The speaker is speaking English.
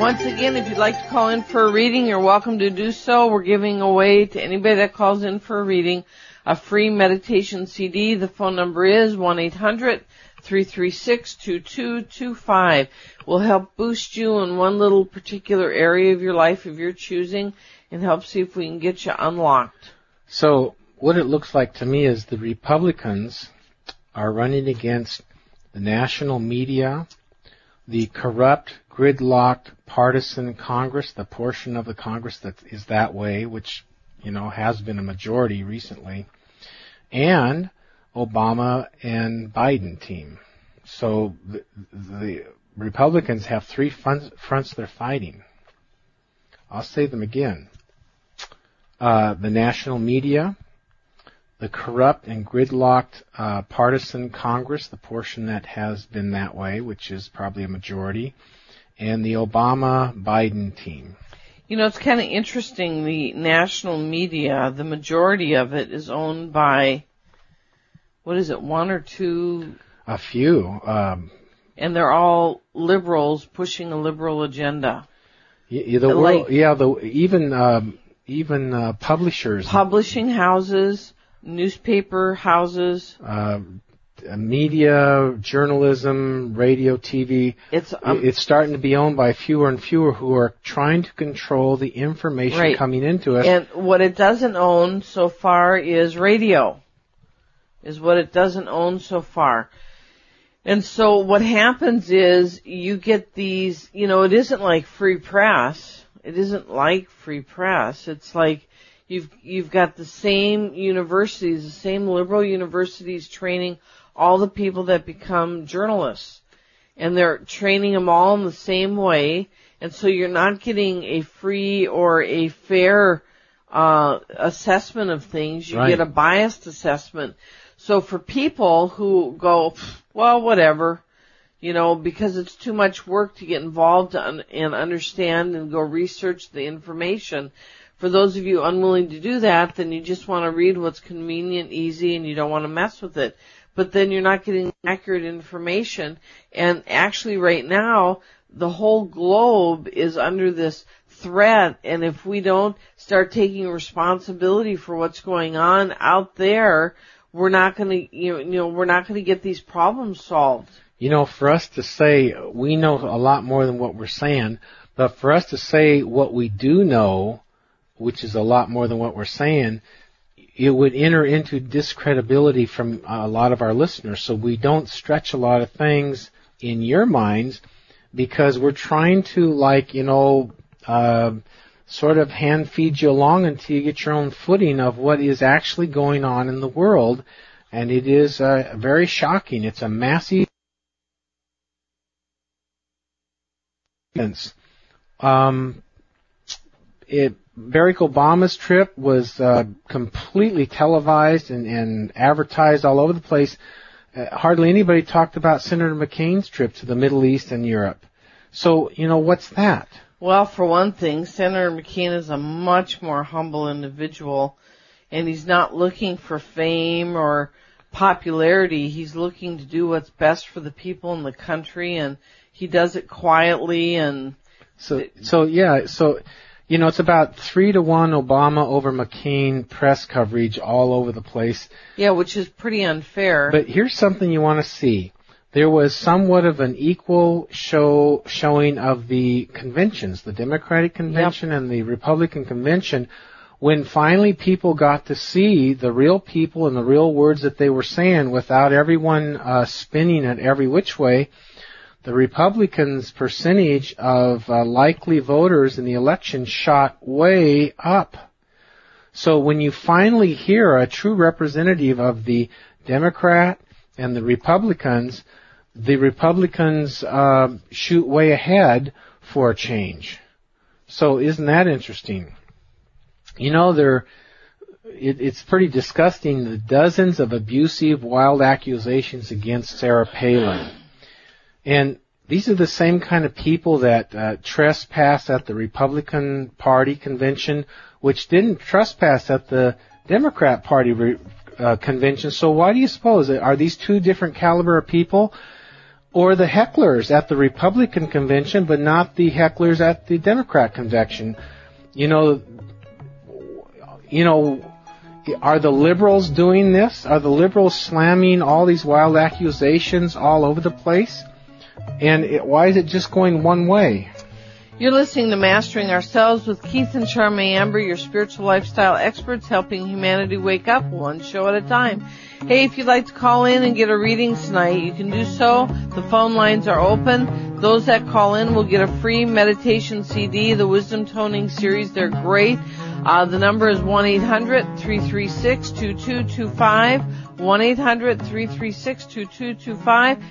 Once again, if you'd like to call in for a reading, you're welcome to do so. We're giving away to anybody that calls in for a reading a free meditation CD. The phone number is 1-800-336-2225. We'll help boost you in one little particular area of your life of your choosing and help see if we can get you unlocked. So what it looks like to me is the Republicans are running against the national media, the corrupt, gridlocked, partisan Congress, the portion of the Congress that is that way, which, you know, has been a majority recently, and Obama and Biden team. So the, the Republicans have three fronts, fronts they're fighting. I'll say them again. Uh, the national media, the corrupt and gridlocked uh, partisan Congress, the portion that has been that way, which is probably a majority, and the Obama Biden team. You know, it's kind of interesting. The national media, the majority of it is owned by, what is it, one or two? A few. Um, and they're all liberals pushing a liberal agenda. Yeah, the world, like, yeah, the even um, even uh, publishers, publishing houses, newspaper houses, uh, media, journalism, radio, TV. It's um, it's starting to be owned by fewer and fewer who are trying to control the information right. coming into it. And what it doesn't own so far is radio. Is what it doesn't own so far. And so what happens is you get these, you know, it isn't like free press. It isn't like free press. It's like You've you've got the same universities, the same liberal universities training all the people that become journalists, and they're training them all in the same way. And so you're not getting a free or a fair uh, assessment of things. You right. get a biased assessment. So for people who go, well, whatever, you know, because it's too much work to get involved and understand and go research the information, for those of you unwilling to do that, then you just want to read what's convenient, easy, and you don't want to mess with it. But then you're not getting accurate information. And actually right now, the whole globe is under this threat. And if we don't start taking responsibility for what's going on out there, we're not going to, you know, we're not going to get these problems solved. You know, for us to say we know a lot more than what we're saying, but for us to say what we do know, which is a lot more than what we're saying, it would enter into discredibility from a lot of our listeners. So we don't stretch a lot of things in your minds because we're trying to like, you know, uh, sort of hand feed you along until you get your own footing of what is actually going on in the world. And it is uh, very shocking. It's a massive um, it Barack Obama's trip was uh, completely televised and, and advertised all over the place. Uh, hardly anybody talked about Senator McCain's trip to the Middle East and Europe. So, you know, what's that? Well, for one thing, Senator McCain is a much more humble individual, and he's not looking for fame or popularity. He's looking to do what's best for the people in the country, and he does it quietly and. So, so yeah, so you know, it's about three to one Obama over McCain press coverage all over the place. Yeah, which is pretty unfair. But here's something you want to see. There was somewhat of an equal show showing of the conventions, the Democratic convention yep. and the Republican convention, when finally people got to see the real people and the real words that they were saying without everyone uh, spinning it every which way the Republicans' percentage of uh, likely voters in the election shot way up. So when you finally hear a true representative of the Democrat and the Republicans, the Republicans uh, shoot way ahead for a change. So isn't that interesting? You know, there, it, it's pretty disgusting the dozens of abusive, wild accusations against Sarah Palin. And these are the same kind of people that uh, trespassed at the Republican Party convention, which didn't trespass at the Democrat Party re- uh, convention. So why do you suppose are these two different caliber of people? or the hecklers at the Republican convention, but not the hecklers at the Democrat convention. You know, you know, are the liberals doing this? Are the liberals slamming all these wild accusations all over the place? And it, why is it just going one way? You're listening to Mastering Ourselves with Keith and Charmaine Amber, your spiritual lifestyle experts helping humanity wake up one show at a time. Hey, if you'd like to call in and get a reading tonight, you can do so. The phone lines are open. Those that call in will get a free meditation CD, the Wisdom Toning series. They're great. Uh, the number is 1-800-336-2225. 1-800-336-2225.